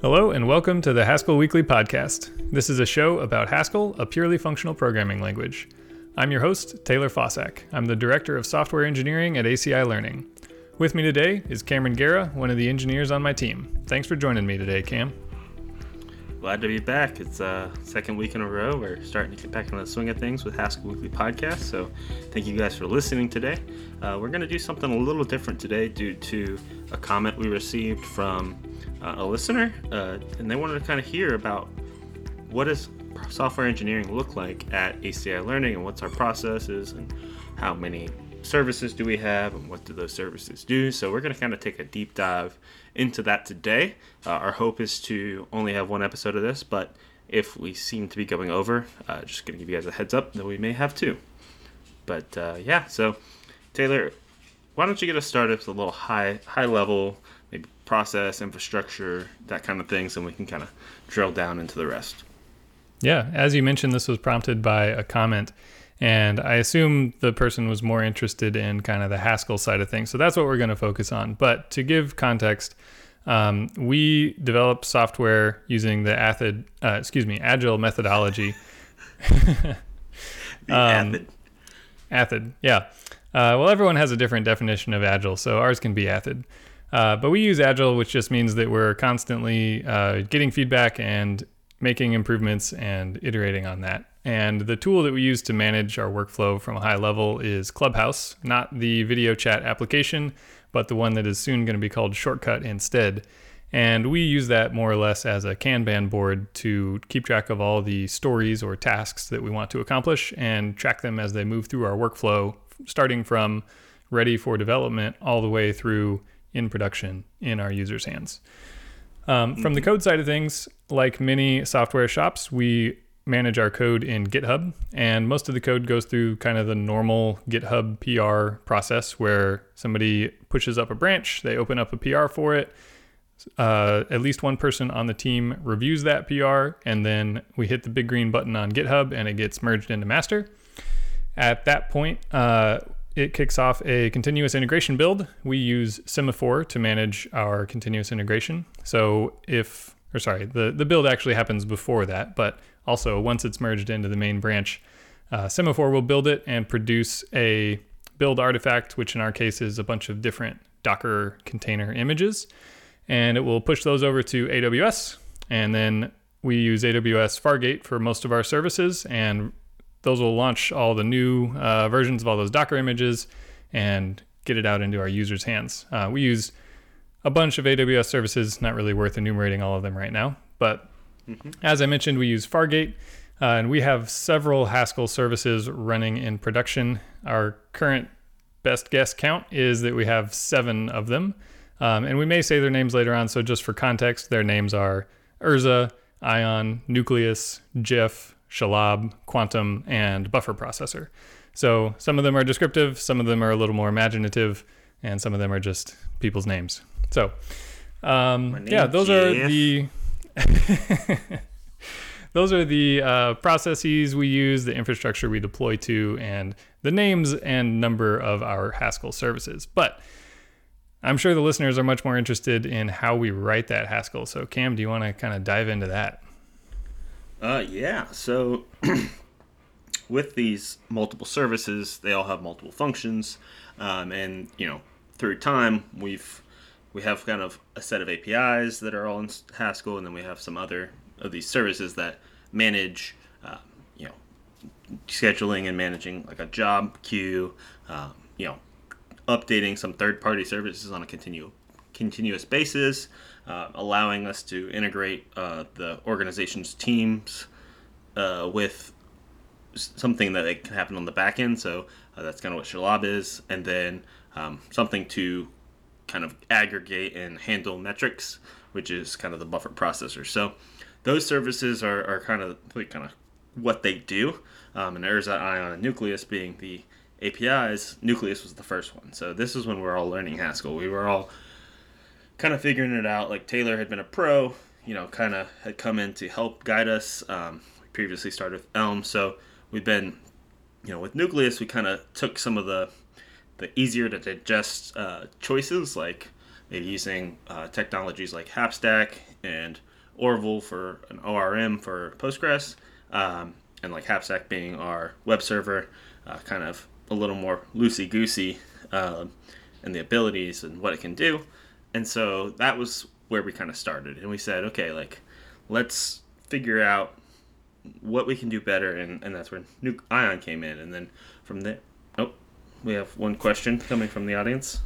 Hello, and welcome to the Haskell Weekly Podcast. This is a show about Haskell, a purely functional programming language. I'm your host, Taylor Fausak. I'm the Director of Software Engineering at ACI Learning. With me today is Cameron Gera, one of the engineers on my team. Thanks for joining me today, Cam. Glad to be back. It's uh second week in a row. We're starting to get back into the swing of things with Haskell Weekly Podcast. So thank you guys for listening today. Uh, we're going to do something a little different today due to a comment we received from uh, a listener, uh, and they wanted to kind of hear about what does software engineering look like at ACI Learning and what's our processes and how many services do we have and what do those services do. So we're going to kind of take a deep dive into that today. Uh, our hope is to only have one episode of this, but if we seem to be going over, uh, just going to give you guys a heads up that we may have two. But uh, yeah, so Taylor, why don't you get us started with a little high high level process, infrastructure, that kind of things, and we can kind of drill down into the rest. Yeah, as you mentioned, this was prompted by a comment, and I assume the person was more interested in kind of the Haskell side of things. So that's what we're going to focus on. But to give context, um, we develop software using the Athid, uh, excuse me, Agile methodology. um. ACID, yeah. Uh, well, everyone has a different definition of Agile, so ours can be ACID. Uh, but we use Agile, which just means that we're constantly uh, getting feedback and making improvements and iterating on that. And the tool that we use to manage our workflow from a high level is Clubhouse, not the video chat application, but the one that is soon going to be called Shortcut instead. And we use that more or less as a Kanban board to keep track of all the stories or tasks that we want to accomplish and track them as they move through our workflow, starting from ready for development all the way through in production in our users' hands. Um, from the code side of things, like many software shops, we manage our code in GitHub, and most of the code goes through kind of the normal GitHub PR process where somebody pushes up a branch, they open up a PR for it. Uh, at least one person on the team reviews that PR, and then we hit the big green button on GitHub and it gets merged into master. At that point, uh, it kicks off a continuous integration build. We use Semaphore to manage our continuous integration. So if, or sorry, the, the build actually happens before that, but also once it's merged into the main branch, uh, Semaphore will build it and produce a build artifact, which in our case is a bunch of different Docker container images. And it will push those over to AWS. And then we use AWS Fargate for most of our services and those will launch all the new uh, versions of all those Docker images and get it out into our users' hands. Uh, we use a bunch of AWS services, not really worth enumerating all of them right now. But mm-hmm. as I mentioned, we use Fargate, uh, and we have several Haskell services running in production. Our current best guess count is that we have seven of them. Um, and we may say their names later on. So, just for context, their names are Urza, Ion, Nucleus, JIF, Shalab, Quantum, and Buffer processor. So some of them are descriptive, some of them are a little more imaginative, and some of them are just people's names. So um, yeah, those are the those are the uh, processes we use, the infrastructure we deploy to, and the names and number of our Haskell services. But I'm sure the listeners are much more interested in how we write that Haskell. So Cam, do you want to kind of dive into that? Uh, yeah. So with these multiple services, they all have multiple functions, um, and you know, through time, we've we have kind of a set of APIs that are all in Haskell, and then we have some other of these services that manage, uh, you know, scheduling and managing like a job queue, um, you know, updating some third-party services on a continue continuous basis, uh, allowing us to integrate uh, the organization's teams uh, with something that can happen on the back end. So uh, that's kind of what Shalab is, and then um, something to kind of aggregate and handle metrics, which is kind of the buffer processor. So those services are, are kind of like kind of what they do. Um, and Urza, Ion, and Nucleus being the APIs, Nucleus was the first one. So this is when we're all learning Haskell. We were all kind of figuring it out. Like Taylor had been a pro, you know, kind of had come in to help guide us. Um, we previously started with Elm, so we've been, you know, with Nucleus, we kind of took some of the the easier to digest uh, choices, like maybe using uh, technologies like Happstack and Orville for an ORM for Postgres, um, and like Happstack being our web server, uh, kind of a little more loosey goosey um, in the abilities and what it can do. And so that was where we kind of started, and we said, okay, like let's figure out what we can do better, and, and that's where Nuke Ion came in, and then from there, oh, we have one question coming from the audience.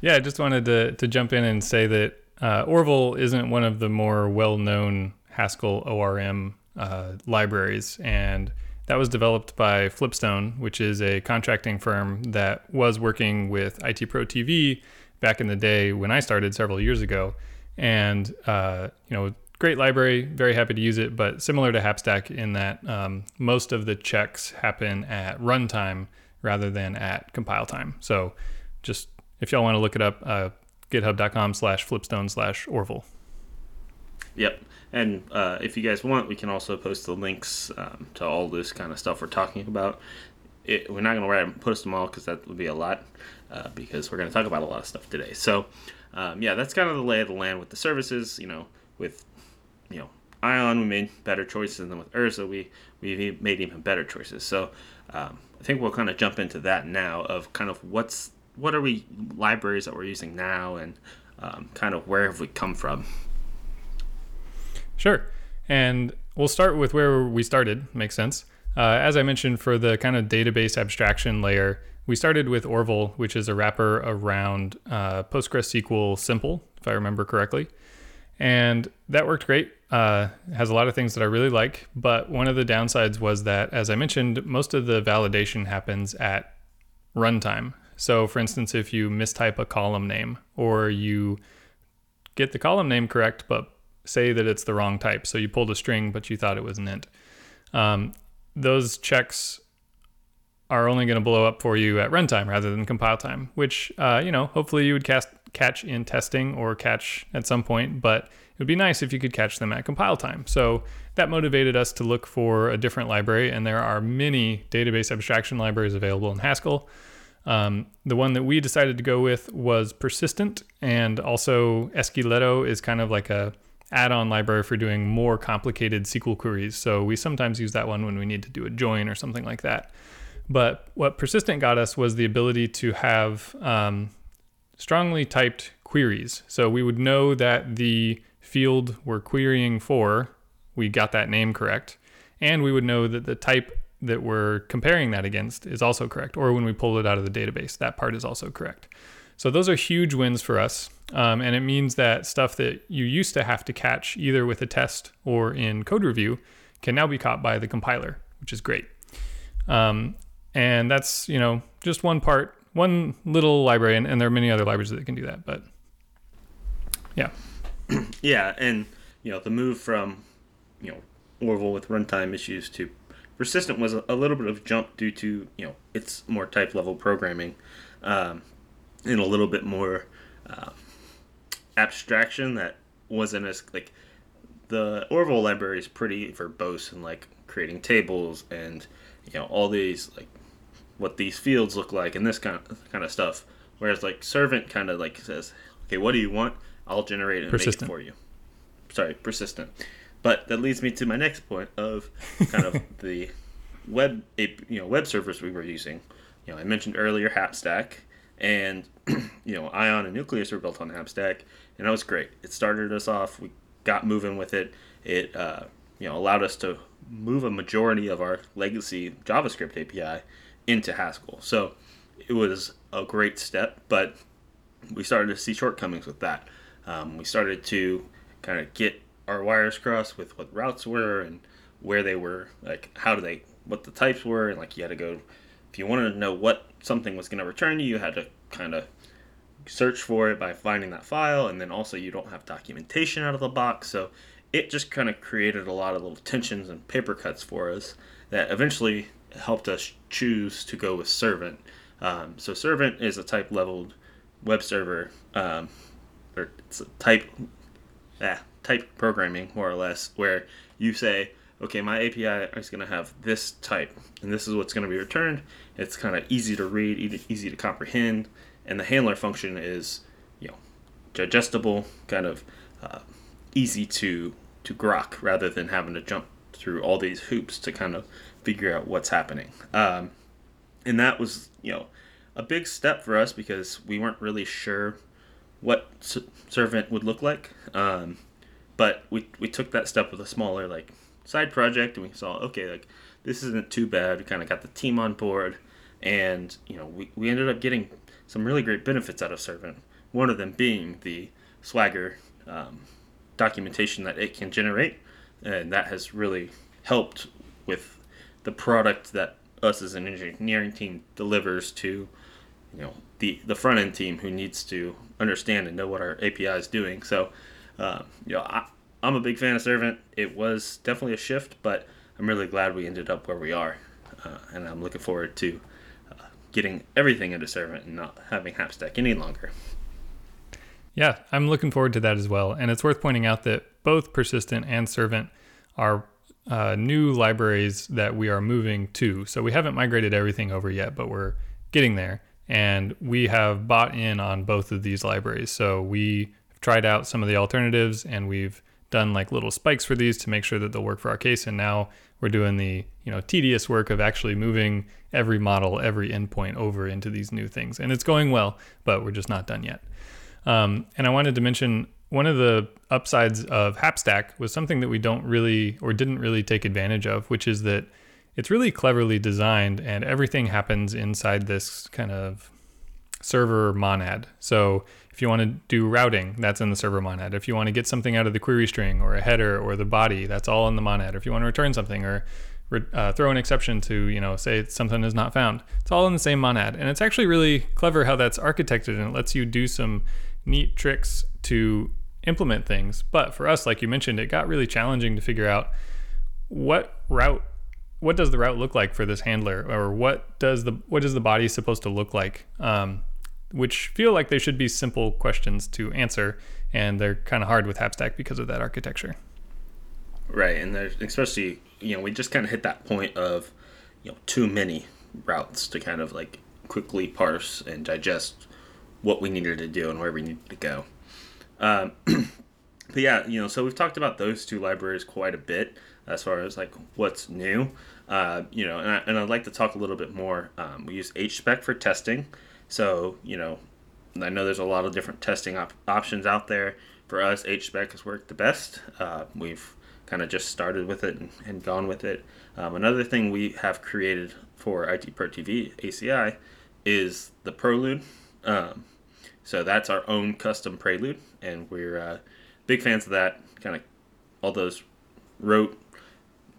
Yeah, I just wanted to, to jump in and say that uh, Orville isn't one of the more well known Haskell ORM uh, libraries. And that was developed by Flipstone, which is a contracting firm that was working with IT Pro TV back in the day when I started several years ago. And, uh, you know, great library, very happy to use it, but similar to Happstack in that um, most of the checks happen at runtime rather than at compile time. So just if y'all want to look it up, uh, github.com slash flipstone slash Orville. Yep. And uh, if you guys want, we can also post the links um, to all this kind of stuff we're talking about. It, we're not going to post them all because that would be a lot uh, because we're going to talk about a lot of stuff today. So, um, yeah, that's kind of the lay of the land with the services. You know, with you know Ion, we made better choices, than with Urza, we we made even better choices. So, um, I think we'll kind of jump into that now of kind of what's what are we libraries that we're using now and um, kind of where have we come from sure and we'll start with where we started makes sense uh, as i mentioned for the kind of database abstraction layer we started with orville which is a wrapper around uh, postgresql simple if i remember correctly. And that worked great uh, has a lot of things that i really like but one of the downsides was that as i mentioned most of the validation happens at runtime. So, for instance, if you mistype a column name or you get the column name correct, but say that it's the wrong type, so you pulled a string, but you thought it was an int, um, those checks are only going to blow up for you at runtime rather than compile time, which, uh, you know, hopefully you would cast, catch in testing or catch at some point, but it would be nice if you could catch them at compile time. So that motivated us to look for a different library, and there are many database abstraction libraries available in Haskell. Um, the one that we decided to go with was persistent, and also Esqueleto is kind of like a add-on library for doing more complicated SQL queries. So we sometimes use that one when we need to do a join or something like that. But what persistent got us was the ability to have um, strongly typed queries. So we would know that the field we're querying for, we got that name correct, and we would know that the type that we're comparing that against is also correct, or when we pull it out of the database, that part is also correct. So those are huge wins for us. Um, and it means that stuff that you used to have to catch either with a test or in code review can now be caught by the compiler, which is great. Um, and that's, you know, just one part, one little library, and, and there are many other libraries that can do that. But yeah. yeah. And, you know, the move from, you know, Orville with runtime issues to Persistent was a, little bit of jump due to you know it's more type level programming, um, and a little bit more uh, abstraction that wasn't as like the Orville library is pretty verbose and like creating tables and you know all these like what these fields look like and this kind of kind of stuff. Whereas like Servant kind of like says, okay, what do you want? I'll generate it and persistent. make it for you. Sorry, persistent. But that leads me to my next point of kind of the web you know web servers we were using. You know, I mentioned earlier Happstack, and you know Ion and Nucleus were built on Happstack, and that was great. It started us off. We got moving with it. It uh, you know allowed us to move a majority of our legacy JavaScript API into Haskell. So it was a great step, but we started to see shortcomings with that. Um, we started to kind of get our wires crossed with what routes were and where they were, like how do they, what the types were, and like you had to go. If you wanted to know what something was going to return you, you had to kind of search for it by finding that file, and then also you don't have documentation out of the box, so it just kind of created a lot of little tensions and paper cuts for us that eventually helped us choose to go with Servant. Um, so Servant is a type leveled web server, um, or it's a type, yeah, type programming, more or less, where you say, okay, my API is going to have this type, and this is what's going to be returned. It's kind of easy to read, easy to comprehend, and the handler function is, you know, digestible, kind of uh, easy to to grok rather than having to jump through all these hoops to kind of figure out what's happening. Um, and that was, you know, a big step for us because we weren't really sure what servant would look like. Um, but we, we took that step with a smaller like side project and we saw okay like this isn't too bad. We kind of got the team on board, and you know we, we ended up getting some really great benefits out of Servant. One of them being the Swagger um, documentation that it can generate, and that has really helped with the product that us as an engineering team delivers to you know the the front end team who needs to understand and know what our API is doing. So, uh, you know, I, I'm a big fan of Servant. It was definitely a shift, but I'm really glad we ended up where we are, uh, and I'm looking forward to getting everything into Servant and not having Happstack any longer. Yeah, I'm looking forward to that as well. And it's worth pointing out that both Persistent and Servant are uh, new libraries that we are moving to. So we haven't migrated everything over yet, but we're getting there. And we have bought in on both of these libraries. So we have tried out some of the alternatives and we've done like little spikes for these to make sure that they'll work for our case. And now we're doing the you know tedious work of actually moving every model, every endpoint over into these new things. And it's going well, but we're just not done yet. Um, and I wanted to mention one of the upsides of Happstack was something that we don't really or didn't really take advantage of, which is that it's really cleverly designed and everything happens inside this kind of server monad. So if you want to do routing, that's in the server monad. If you want to get something out of the query string or a header or the body, that's all in the monad. Or if you want to return something or uh, throw an exception to, you know, say something is not found, it's all in the same monad. And it's actually really clever how that's architected and it lets you do some neat tricks to implement things. But for us, like you mentioned, it got really challenging to figure out what route what does the route look like for this handler or what does the what is the body supposed to look like um, which feel like they should be simple questions to answer, and they're kind of hard with Happstack because of that architecture. Right, and especially you know we just kind of hit that point of you know too many routes to kind of like quickly parse and digest what we needed to do and where we needed to go. Um, but yeah, you know, so we've talked about those two libraries quite a bit as far as like what's new. Uh, you know, and, I, and I'd like to talk a little bit more. Um, we use HSpec for testing. So, you know, I know there's a lot of different testing op- options out there. For us, HSpec has worked the best. Uh, we've kind of just started with it and, and gone with it. Um, another thing we have created for IT Pro TV ACI is the Prelude. Um, so that's our own custom Prelude, and we're uh, big fans of that. Kind of all those rote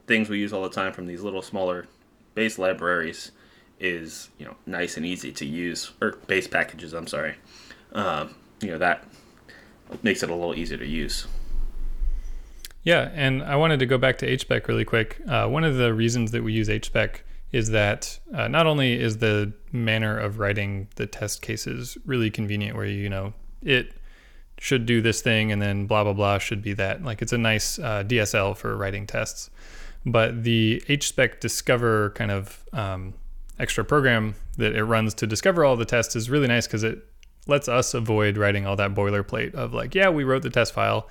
things we use all the time from these little smaller base libraries is you know nice and easy to use or base packages i'm sorry. Um, you know that makes it a little easier to use. Yeah and i wanted to go back to hspec really quick. Uh, one of the reasons that we use hspec is that uh, not only is the manner of writing the test cases really convenient where you know it should do this thing and then blah blah blah should be that. Like it's a nice uh, dsl for writing tests. But the hspec discover kind of um, extra program that it runs to discover all the tests is really nice because it lets us avoid writing all that boilerplate of like, yeah, we wrote the test file,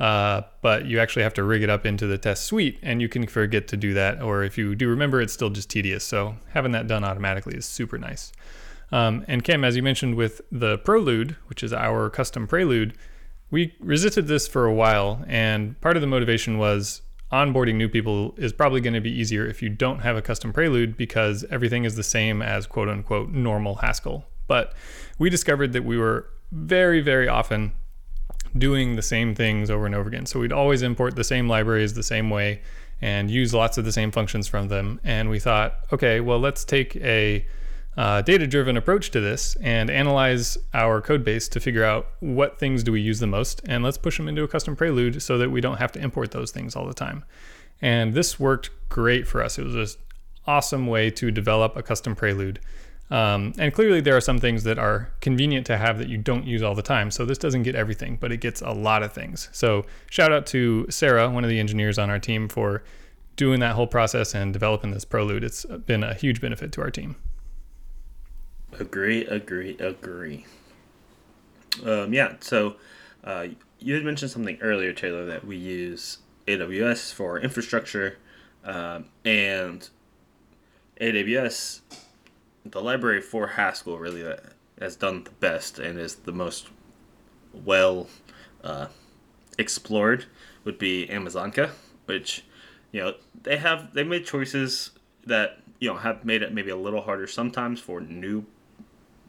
uh, but you actually have to rig it up into the test suite, and you can forget to do that. Or if you do remember, it's still just tedious. So having that done automatically is super nice. Um, and Cam, as you mentioned with the Prelude, which is our custom Prelude, we resisted this for a while, and part of the motivation was onboarding new people is probably going to be easier if you don't have a custom prelude because everything is the same as quote unquote normal Haskell. But we discovered that we were very, very often doing the same things over and over again. So we'd always import the same libraries the same way and use lots of the same functions from them. And we thought, okay, well, let's take a uh, data driven approach to this and analyze our code base to figure out what things do we use the most and let's push them into a custom prelude so that we don't have to import those things all the time. And this worked great for us. It was an awesome way to develop a custom prelude. Um, and clearly there are some things that are convenient to have that you don't use all the time so this doesn't get everything but it gets a lot of things. So shout out to sarah one of the engineers on our team for doing that whole process and developing this prelude. It's been a huge benefit to our team Agree, agree, agree. Um, yeah, so uh, you had mentioned something earlier, Taylor, that we use AWS for infrastructure, um, and AWS, the library for Haskell really that has done the best and is the most well uh, explored would be Amazonka, which you know they have they made choices that you know have made it maybe a little harder sometimes for new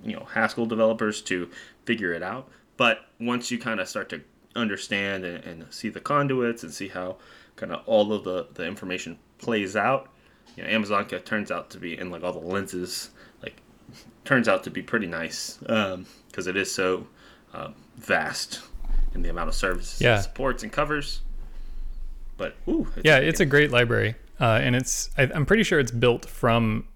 you know Haskell developers to figure it out. But once you kind of start to understand and, and, see the conduits and see how kind of all of the, the information plays out, you know, Amazonka turns out to be in like all the lenses, like turns out to be pretty nice because um, it is so uh, vast in the amount of services yeah. it supports and covers. But ooh, it's yeah, it's a great library, uh, and it's I, I'm pretty sure it's built from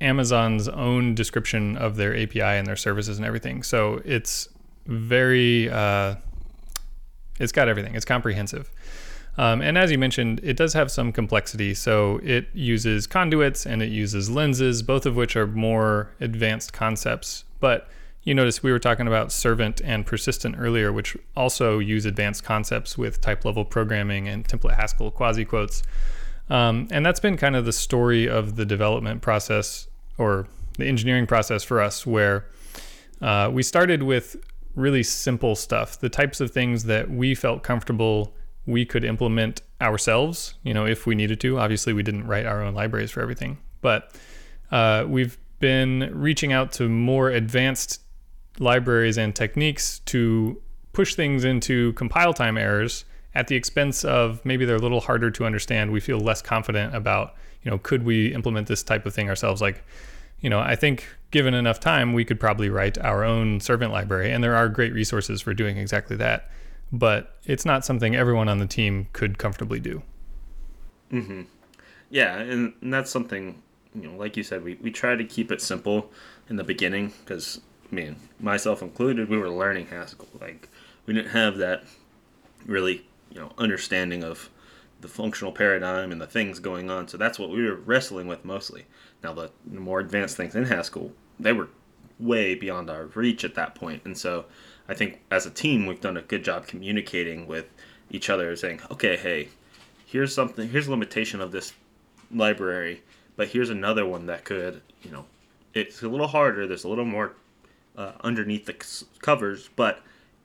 Amazon's own description of their API and their services and everything. So it's very, uh, it's got everything. It's comprehensive. Um, and as you mentioned, it does have some complexity. So it uses conduits and it uses lenses, both of which are more advanced concepts. But you notice we were talking about servant and persistent earlier, which also use advanced concepts with type level programming and template Haskell quasi quotes. Um, and that's been kind of the story of the development process or the engineering process for us, where uh, we started with really simple stuff, the types of things that we felt comfortable we could implement ourselves, you know, if we needed to. Obviously, we didn't write our own libraries for everything, but uh, we've been reaching out to more advanced libraries and techniques to push things into compile time errors at the expense of maybe they're a little harder to understand. We feel less confident about, you know, could we implement this type of thing ourselves? Like, you know, I think given enough time, we could probably write our own servant library, and there are great resources for doing exactly that. But it's not something everyone on the team could comfortably do. Mm-hmm. Yeah, and, that's something, you know, like you said, we, we try to keep it simple in the beginning because, I mean, myself included, we were learning Haskell. Like, we didn't have that really you know understanding of the functional paradigm and the things going on. So that's what we were wrestling with mostly. Now the, more advanced things in Haskell, they were way beyond our reach at that point. And so I think as a team we've done a good job communicating with each other saying, "Okay, hey, here's something here's a limitation of this library, but here's another one that could, you know, it's a little harder, there's a little more uh, underneath the covers, but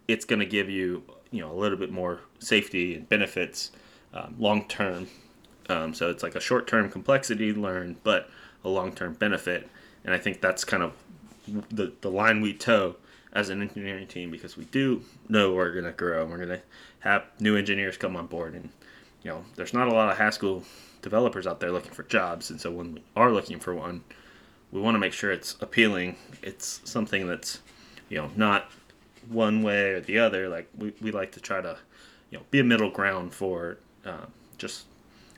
it's going to give you you know a little bit more safety and benefits um, long term. Um, so it's like a short term complexity learn, but a long term benefit. And I think that's kind of the the line we toe as an engineering team because we do know we're going to grow and we're going to have new engineers come on board and you know there's not a lot of Haskell developers out there looking for jobs and so when we are looking for one we want to make sure it's appealing it's something that's you know not one way or the other. Like we, we like to try to, you know, be a middle ground for uh, just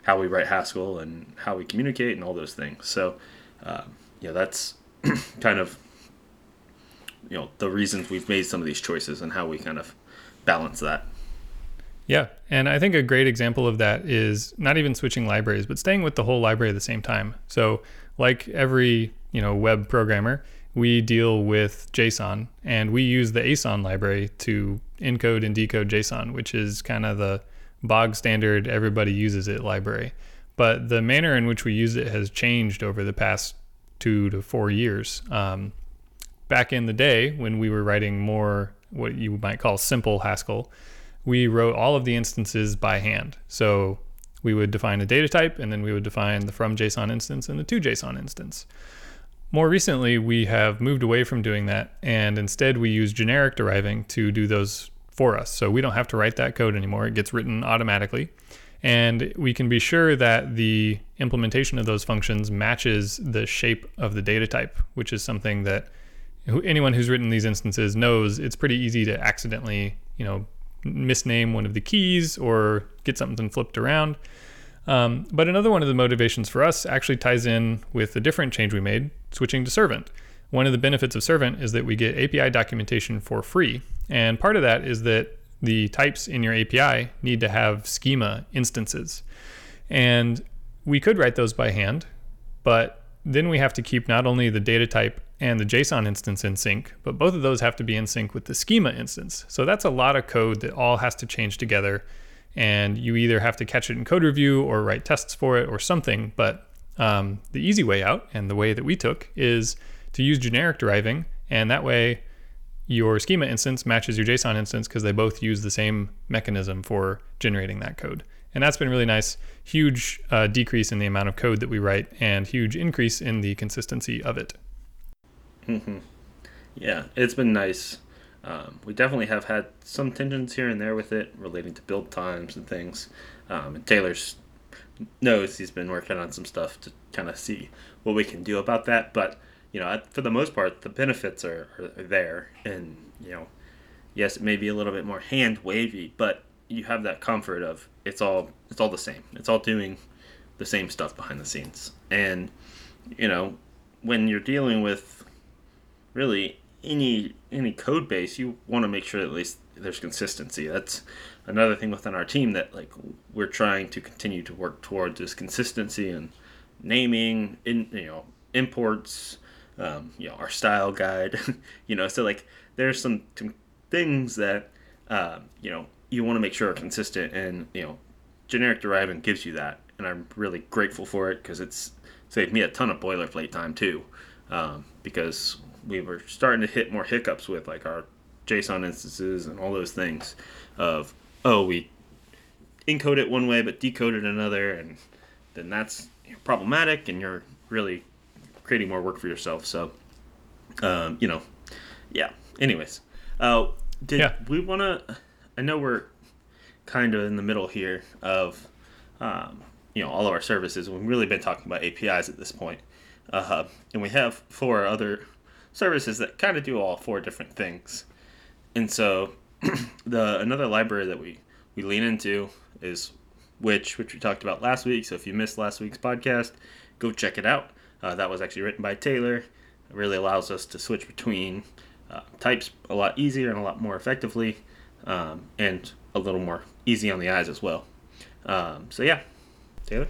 how we write Haskell and how we communicate and all those things. So, uh, yeah, that's kind of, you know, the reasons we've made some of these choices and how we kind of balance that. Yeah, and I think a great example of that is not even switching libraries, but staying with the whole library at the same time. So, like every you know web programmer, we deal with JSON and we use the Aeson library to encode and decode JSON, which is kind of the bog standard, everybody uses it library. But the manner in which we use it has changed over the past two to four years. Um, back in the day, when we were writing more what you might call simple Haskell, we wrote all of the instances by hand. So we would define a data type and then we would define the from JSON instance and the to JSON instance. More recently, we have moved away from doing that, and instead we use generic deriving to do those for us. So we don't have to write that code anymore, it gets written automatically. And we can be sure that the implementation of those functions matches the shape of the data type, which is something that anyone who's written these instances knows it's pretty easy to accidentally, you know, misname one of the keys or get something flipped around. Um, but another one of the motivations for us actually ties in with a different change we made, switching to Servant. One of the benefits of Servant is that we get API documentation for free. And part of that is that the types in your API need to have schema instances. And we could write those by hand, but then we have to keep not only the data type and the JSON instance in sync, but both of those have to be in sync with the schema instance. So that's a lot of code that all has to change together and you either have to catch it in code review or write tests for it or something. But um, the easy way out and the way that we took is to use generic deriving, and that way your schema instance matches your JSON instance because they both use the same mechanism for generating that code. And that's been really nice. Huge uh, decrease in the amount of code that we write and huge increase in the consistency of it. Mm-hmm. Yeah, it's been nice. Um, we definitely have had some tensions here and there with it relating to build times and things. Um, and Taylor's knows he's been working on some stuff to kind of see what we can do about that. But you know, for the most part, the benefits are, are there, and you know, yes, it may be a little bit more hand wavy, but you have that comfort of it's all it's all the same. It's all doing the same stuff behind the scenes, and you know, when you're dealing with really any any code base, you want to make sure at least there's consistency. That's another thing within our team that like we're trying to continue to work towards is consistency and naming in you know imports um, you know our style guide you know so like there's some, things that uh, you know you want to make sure are consistent and you know generic deriving gives you that and i'm really grateful for it because it's saved me a ton of boilerplate time too um, because we were starting to hit more hiccups with like our json instances and all those things of oh we encode it one way but decode it another and then that's problematic and you're really creating more work for yourself. So, um, you know, yeah. Anyways, uh, did yeah. we want to? I know we're kind of in the middle here of, um, you know, all of our services. We've really been talking about APIs at this point, uh, and we have four other services that kind of do all four different things. And so, the another library that we we lean into is Witch which we talked about last week. So if you missed last week's podcast, go check it out. Uh, that was actually written by Taylor. It really allows us to switch between uh, types a lot easier and a lot more effectively, um, and a little more easy on the eyes as well. Um, so yeah, Taylor.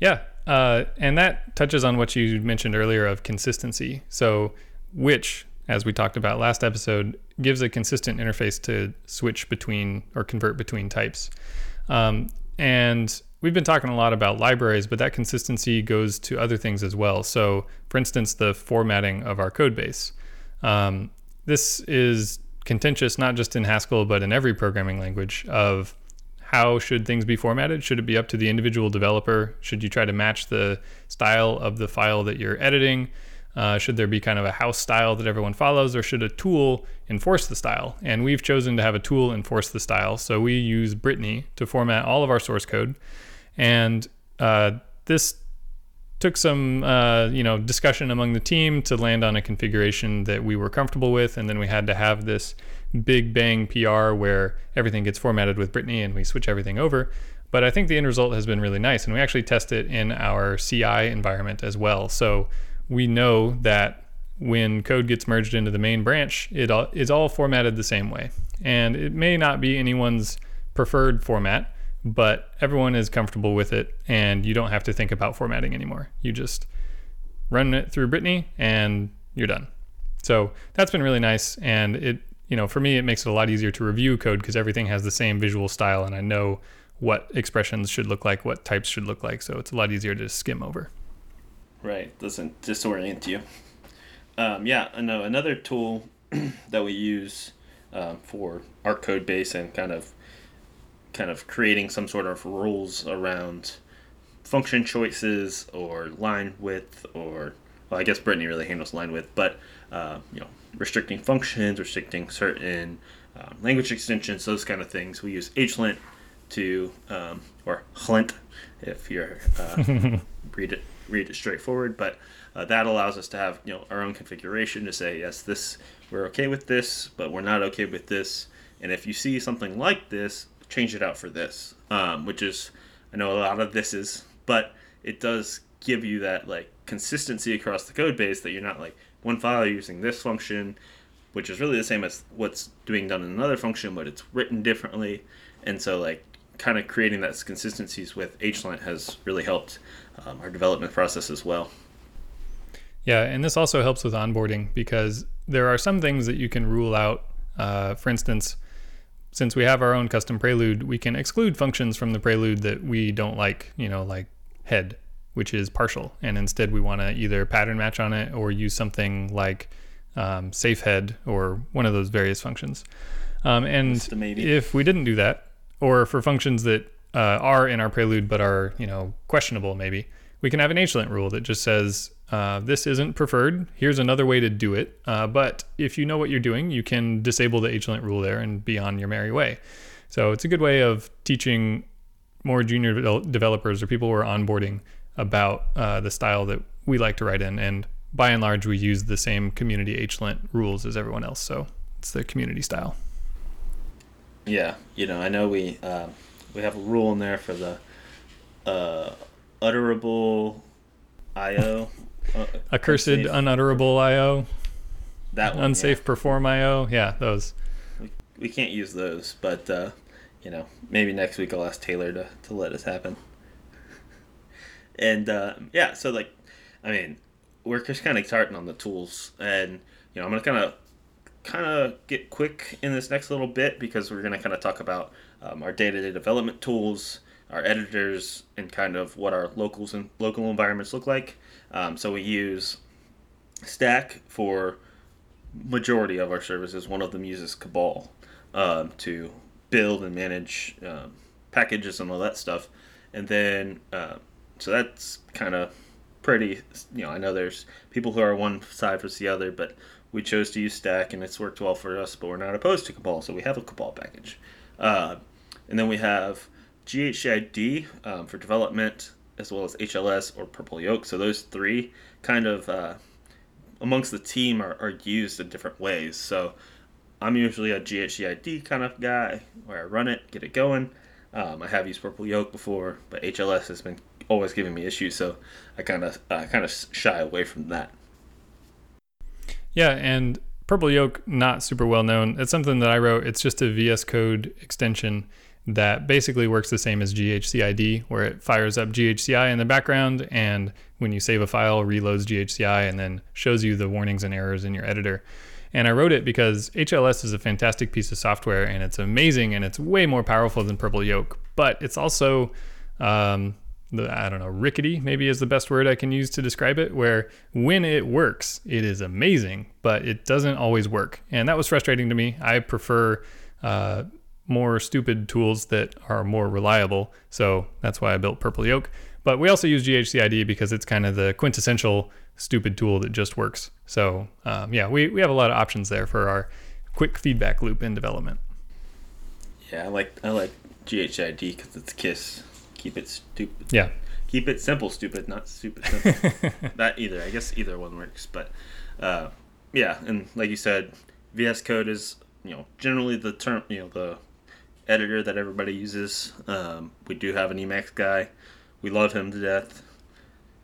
Yeah, uh, and that touches on what you mentioned earlier of consistency. So Witch, as we talked about last episode, gives a consistent interface to switch between or convert between types. Um, and we've been talking a lot about libraries, but that consistency goes to other things as well. So, for instance, the formatting of our code base. Um, this is contentious not just in Haskell, but in every programming language of how should things be formatted? Should it be up to the individual developer? Should you try to match the style of the file that you're editing? Uh, should there be kind of a house style that everyone follows, or should a tool enforce the style? And we've chosen to have a tool enforce the style. So we use Brittany to format all of our source code. And uh, this took some uh, you know discussion among the team to land on a configuration that we were comfortable with, and then we had to have this big bang PR where everything gets formatted with Brittany and we switch everything over. But I think the end result has been really nice, and we actually test it in our CI environment as well. So we know that when code gets merged into the main branch, it all, is all formatted the same way. And it may not be anyone's preferred format, but everyone is comfortable with it and you don't have to think about formatting anymore. You just run it through Brittany and you're done. So that's been really nice and it you know, for me it makes it a lot easier to review code because everything has the same visual style and I know what expressions should look like, what types should look like, so it's a lot easier to skim over. Right, doesn't disorient you. Um, yeah, know another tool that we use um, for our code base and kind of kind of creating some sort of rules around function choices or line width or well I guess Brittany really handles line width but uh, you know restricting functions restricting certain um, language extensions those kind of things. We use HLint to um, or HLint if you're uh, read it read it straightforward but uh, that allows us to have you know our own configuration to say yes this we're okay with this but we're not okay with this. And if you see something like this change it out for this, um, which is I know a lot of this is, but it does give you that like consistency across the code base that you're not like one file using this function, which is really the same as what's being done in another function, but it's written differently, and so like kind of creating that consistencies with HLint has really helped um, our development process as well. Yeah, and this also helps with onboarding because there are some things that you can rule out. Uh, for instance, since we have our own custom prelude, we can exclude functions from the prelude that we don't like, you know, like head, which is partial. And instead, we want to either pattern match on it or use something like um, safe head or one of those various functions. Um, and if we didn't do that, or for functions that uh, are in our prelude but are, you know, questionable maybe, we can have an HLint rule that just says uh, this isn't preferred. Here's another way to do it. Uh, but if you know what you're doing, you can disable the HLint rule there and be on your merry way. So it's a good way of teaching more junior developers or people who are onboarding about uh, the style that we like to write in. And by and large, we use the same community HLint rules as everyone else. So it's the community style. Yeah, you know, I know we uh, we have a rule in there for the uh, utterable IO uh, Accursed, unsafe. unutterable IO. That one, unsafe yeah. perform IO. Yeah, those. We, we can't use those, but uh, you know, maybe next week I'll ask Taylor to, to let us happen. and uh, yeah, so like, I mean, we're just kind of starting on the tools, and you know, I'm gonna kind of kind of get quick in this next little bit because we're gonna kind of talk about um, our day-to-day development tools, our editors, and kind of what our locals and local environments look like. Um, so we use Stack for majority of our services. One of them uses Cabal um, to build and manage um, packages and all that stuff. And then, uh, so that's kind of pretty, you know, I know there's people who are one side versus the other, but we chose to use Stack and it's worked well for us, but we're not opposed to Cabal, so we have a Cabal package. Uh, and then we have GHCID um, for development as well as HLS or Purple Yolk. So those three kind of uh, amongst the team are, are used in different ways. So I'm usually a GHCID kind of guy where I run it, get it going. Um, I have used Purple Yolk before, but HLS has been always giving me issues, so I kind of uh, kind of shy away from that. Yeah, and Purple Yolk not super well known. It's something that I wrote. It's just a VS Code extension that basically works the same as GHCID, where it fires up GHCI in the background, and when you save a file, reloads GHCI and then shows you the warnings and errors in your editor. And I wrote it because HLS is a fantastic piece of software and it's amazing and it's way more powerful than Purple Yolk, but it's also, um, I don't know, rickety maybe is the best word I can use to describe it, where when it works, it is amazing, but it doesn't always work. And that was frustrating to me. I prefer uh, more stupid tools that are more reliable. So that's why I built Purple Yolk. But we also use GHCID because it's kind of the quintessential stupid tool that just works. So um, yeah, we, we have a lot of options there for our quick feedback loop in development. Yeah, I like I like GHID because it's Kiss. Keep it stupid. Yeah. Keep it simple, stupid, not stupid. Simple. that either. I guess either one works. But uh, yeah, and like you said, VS Code is you know generally the term you know the editor that everybody uses. Um, we do have an Emacs guy. We love him to death.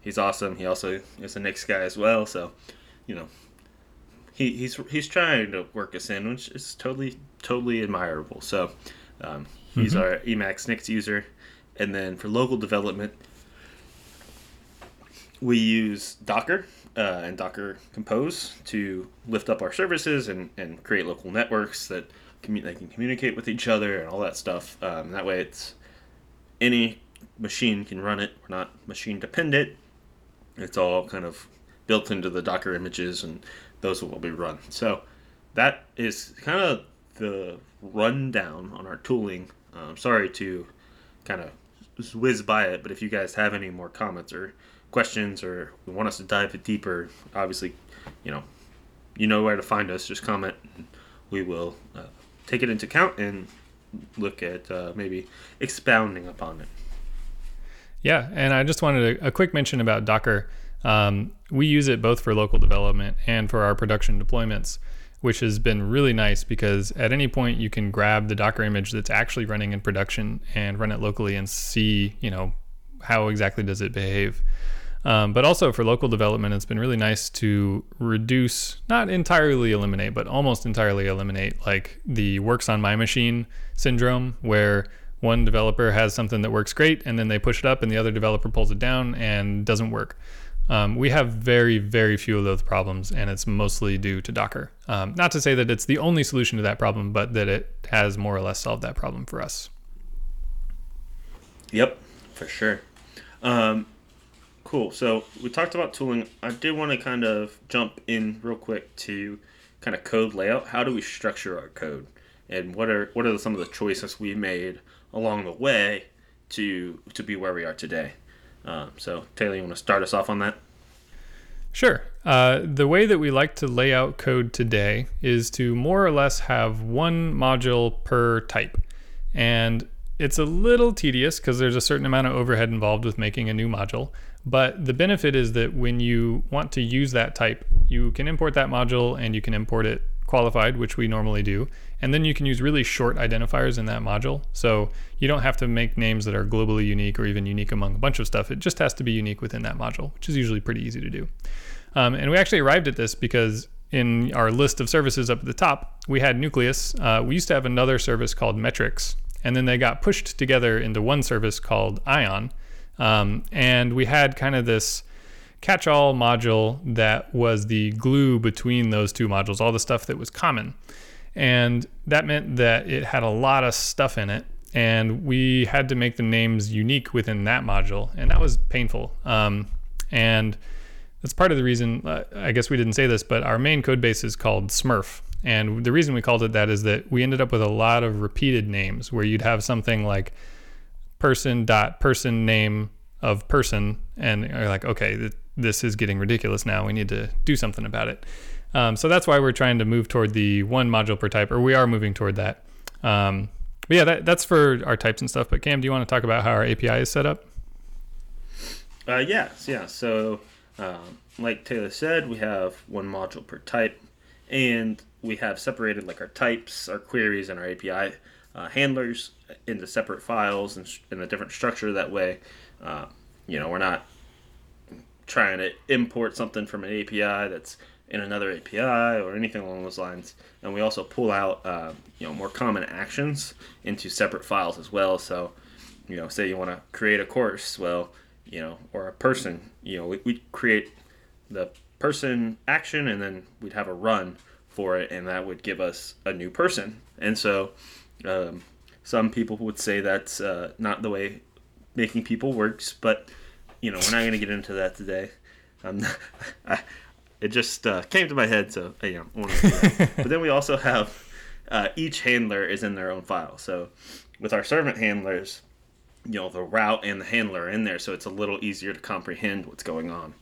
He's awesome. He also is a Nix guy as well. So, you know, he, he's he's trying to work us in, which is totally totally admirable. So, um, he's mm-hmm. our Emacs Nix user. And then for local development, we use Docker uh, and Docker Compose to lift up our services and, and create local networks that commu- they can communicate with each other and all that stuff. Um, that way, it's any machine can run it. We're not machine dependent. It's all kind of built into the Docker images, and those will be run. So that is kind of the rundown on our tooling. Um, sorry to kind of whiz by it, but if you guys have any more comments or questions or want us to dive deeper, obviously, you know, you know where to find us. Just comment. we will uh, take it into account and look at uh, maybe expounding upon it. Yeah, and I just wanted a, a quick mention about Docker. Um, we use it both for local development and for our production deployments, which has been really nice because at any point you can grab the Docker image that's actually running in production and run it locally and see, you know, how exactly does it behave. Um, but also for local development, it's been really nice to reduce, not entirely eliminate, but almost entirely eliminate like the works on my machine syndrome, where one developer has something that works great and then they push it up and the other developer pulls it down and doesn't work. Um, we have very, very few of those problems, and it's mostly due to Docker. Um, not to say that it's the only solution to that problem, but that it has more or less solved that problem for us. Yep, for sure. Um, cool. So we talked about tooling. I did want to kind of jump in real quick to kind of code layout. How do we structure our code, and what are what are some of the choices we made along the way to to be where we are today? Um, so Taylor, you want to start us off on that? Sure. Uh, the way that we like to lay out code today is to more or less have one module per type. And it's a little tedious because there's a certain amount of overhead involved with making a new module. But the benefit is that when you want to use that type, you can import that module and you can import it qualified, which we normally do. And then you can use really short identifiers in that module. So you don't have to make names that are globally unique or even unique among a bunch of stuff. It just has to be unique within that module, which is usually pretty easy to do. Um, and we actually arrived at this because in our list of services up at the top, we had Nucleus. Uh, we used to have another service called Metrics, and then they got pushed together into one service called Ion. Um, and we had kind of this catch all module that was the glue between those two modules, all the stuff that was common. And that meant that it had a lot of stuff in it. And we had to make the names unique within that module. And that was painful. Um, and that's part of the reason, uh, I guess we didn't say this, but our main code base is called Smurf. And the reason we called it that is that we ended up with a lot of repeated names where you'd have something like person dot person name of person and you're like okay th- this is getting ridiculous now. We need to do something about it. Um, so that's why we're trying to move toward the one module per type or we are moving toward that. Um, but yeah that, that's for our types and stuff. But cam do you want to talk about how our api is set up? Uh, yes yeah. So um, like taylor said we have one module per type and we have separated like our types our queries and our api uh, handlers into separate files and in a different structure that way uh, you know, we're not trying to import something from an API that's in another API or anything along those lines. And we also pull out, uh, you know, more common actions into separate files as well. So, you know, say you want to create a course, well, you know, or a person, you know, we, we create the person action and then we'd have a run for it and that would give us a new person. And so, um, some people would say that's uh, not the way making people works, but you know we're not going to get into that today. Um, I, it just uh, came to my head, so you know. but then we also have uh, each handler is in their own file. So with our servant handlers, you know the route and the handler are in there, so it's a little easier to comprehend what's going on.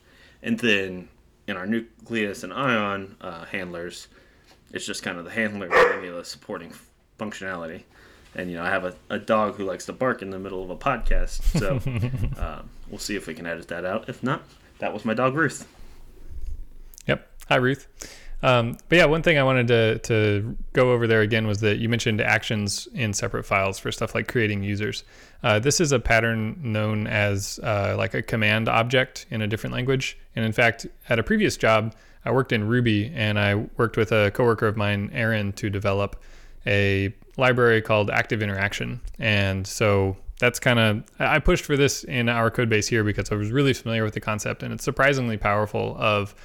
And then in our nucleus and ion uh, handlers, it's just kind of the handler giving the supporting functionality and you know I have a, a dog who likes to bark in the middle of a podcast, so um, we'll see if we can edit that out. If not, that was my dog Ruth. Yep. Hi Ruth. Um, but yeah, one thing I wanted to to go over there again was that you mentioned actions in separate files for stuff like creating users. Uh, this is a pattern known as uh, like a command object in a different language. And in fact, at a previous job, I worked in Ruby, and I worked with a coworker of mine, Aaron, to develop a library called Active Interaction. And so that's kind of, I pushed for this in our code base here because I was really familiar with the concept and it's surprisingly powerful of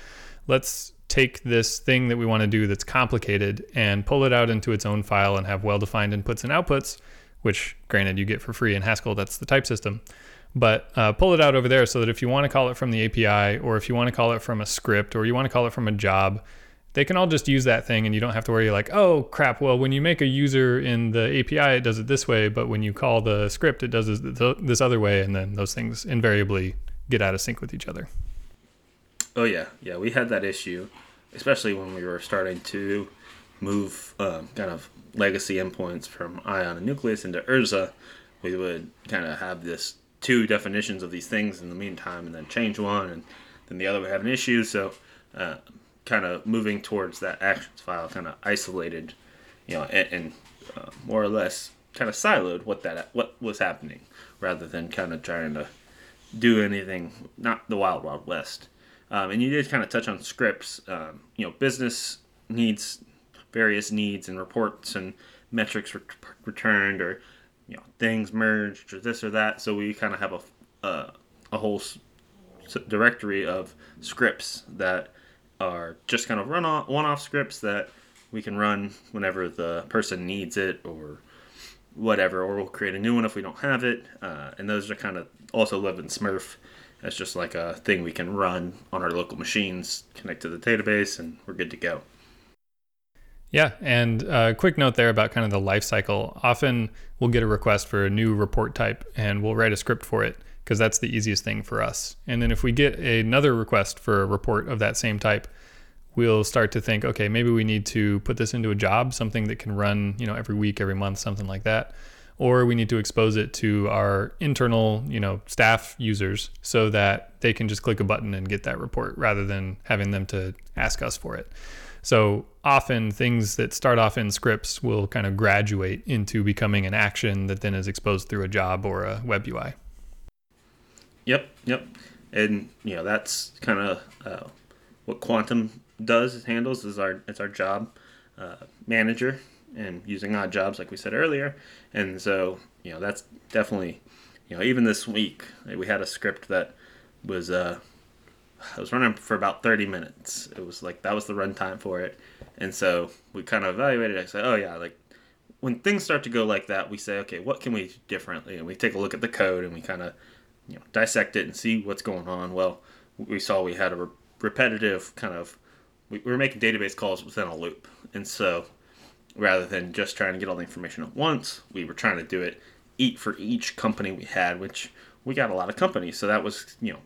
let's take this thing that we want to do that's complicated and pull it out into its own file and have well-defined inputs and outputs, which granted you get for free in Haskell, that's the type system. But uh, pull it out over there so that if you want to call it from the API or if you want to call it from a script or you want to call it from a job, they can all just use that thing and you don't have to worry like oh crap well when you make a user in the api it does it this way but when you call the script it does this other way and then those things invariably get out of sync with each other. Oh yeah. Yeah we had that issue especially when we were starting to move um, kind of legacy endpoints from ion and nucleus into urza. We would kind of have this two definitions of these things in the meantime and then change one and then the other would have an issue. So uh, kind of moving towards that actions file, kind of isolated, you know, and, and uh, more or less kind of siloed what that what was happening, rather than kind of trying to do anything, not the wild wild west. Um, and you did kind of touch on scripts. Um, you know, business needs various needs and reports and metrics re- returned, or you know, things merged, or this or that. So we kind of have a uh, a whole directory of scripts that are just kind of run off one-off scripts that we can run whenever the person needs it or whatever, or we'll create a new one if we don't have it. Uh, and those are kind of also live in Smurf. That's just like a thing we can run on our local machines, connect to the database, and we're good to go. Yeah, and a uh, quick note there about kind of the life cycle. Often we'll get a request for a new report type and we'll write a script for it because that's the easiest thing for us. And then if we get another request for a report of that same type, we'll start to think, okay, maybe we need to put this into a job, something that can run, you know, every week, every month, something like that. Or we need to expose it to our internal, you know, staff users so that they can just click a button and get that report rather than having them to ask us for it. So often things that start off in scripts will kind of graduate into becoming an action that then is exposed through a job or a web UI. Yep, yep. And you know that's kind of uh, what Quantum does It handles is our it's our job uh, manager and using odd jobs like we said earlier. And so you know that's definitely you know even this week we had a script that was uh, I was running for about 30 minutes. It was like that was the runtime for it. And so we kind of evaluated. I said, oh yeah, like when things start to go like that, we say, okay, what can we do differently? And we take a look at the code and we kind of you know dissect it and see what's going on. Well, we saw we had a re- repetitive kind of we, we were making database calls within a loop, and so rather than just trying to get all the information at once, we were trying to do it eat for each company we had, which we got a lot of companies. So that was you know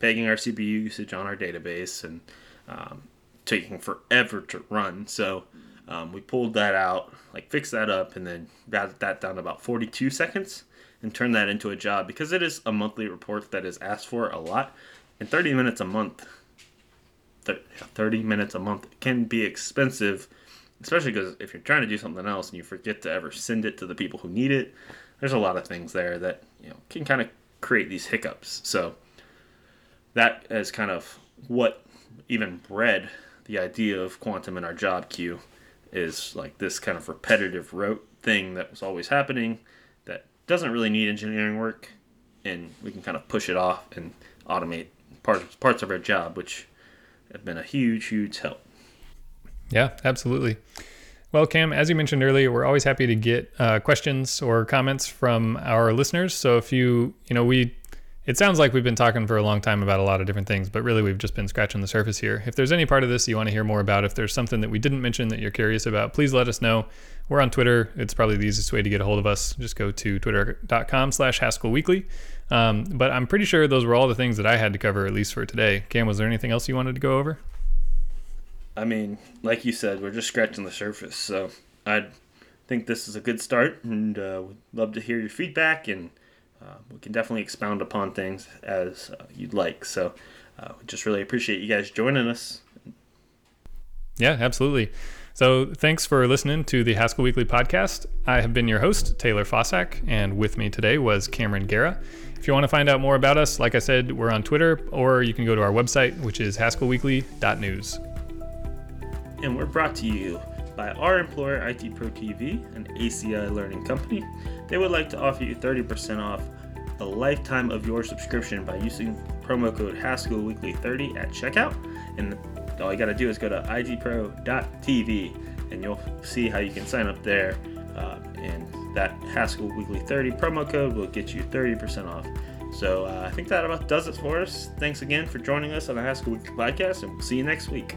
pegging our CPU usage on our database and um, taking forever to run. So um, we pulled that out, like fixed that up, and then got that down to about 42 seconds and turn that into a job because it is a monthly report that is asked for a lot. And 30 minutes a month, 30 minutes a month can be expensive, especially because if you're trying to do something else and you forget to ever send it to the people who need it, there's a lot of things there that you know can kind of create these hiccups. So that is kind of what even bred the idea of quantum in our job queue is like this kind of repetitive rote thing that was always happening doesn't really need engineering work and we can kind of push it off and automate parts parts of our job which have been a huge huge help. Yeah absolutely. Well cam as you mentioned earlier we're always happy to get uh, questions or comments from our listeners. So if you you know we it sounds like we've been talking for a long time about a lot of different things, but really we've just been scratching the surface here. If there's any part of this you want to hear more about, if there's something that we didn't mention that you're curious about, please let us know. We're on Twitter. It's probably the easiest way to get a hold of us. Just go to twitter.com slash Haskell Weekly. Um, but I'm pretty sure those were all the things that I had to cover, at least for today. Cam, was there anything else you wanted to go over? I mean, like you said, we're just scratching the surface. So I think this is a good start, and uh, would love to hear your feedback and – uh, we can definitely expound upon things as uh, you'd like. So, uh, we just really appreciate you guys joining us. Yeah, absolutely. So, thanks for listening to the Haskell Weekly podcast. I have been your host, Taylor Fausak, and with me today was Cameron Gera. If you want to find out more about us, like I said, we're on Twitter, or you can go to our website, which is haskellweekly.news. And we're brought to you by our employer, IT Pro TV, an ACI learning company. They would like to offer you 30% off a lifetime of your subscription by using promo code Haskell Weekly 30 at checkout. And all you got to do is go to itpro.tv and you'll see how you can sign up there. Uh, and that Haskell Weekly 30 promo code will get you 30% off. So uh, I think that about does it for us. Thanks again for joining us on the Haskell Weekly podcast, and we'll see you next week.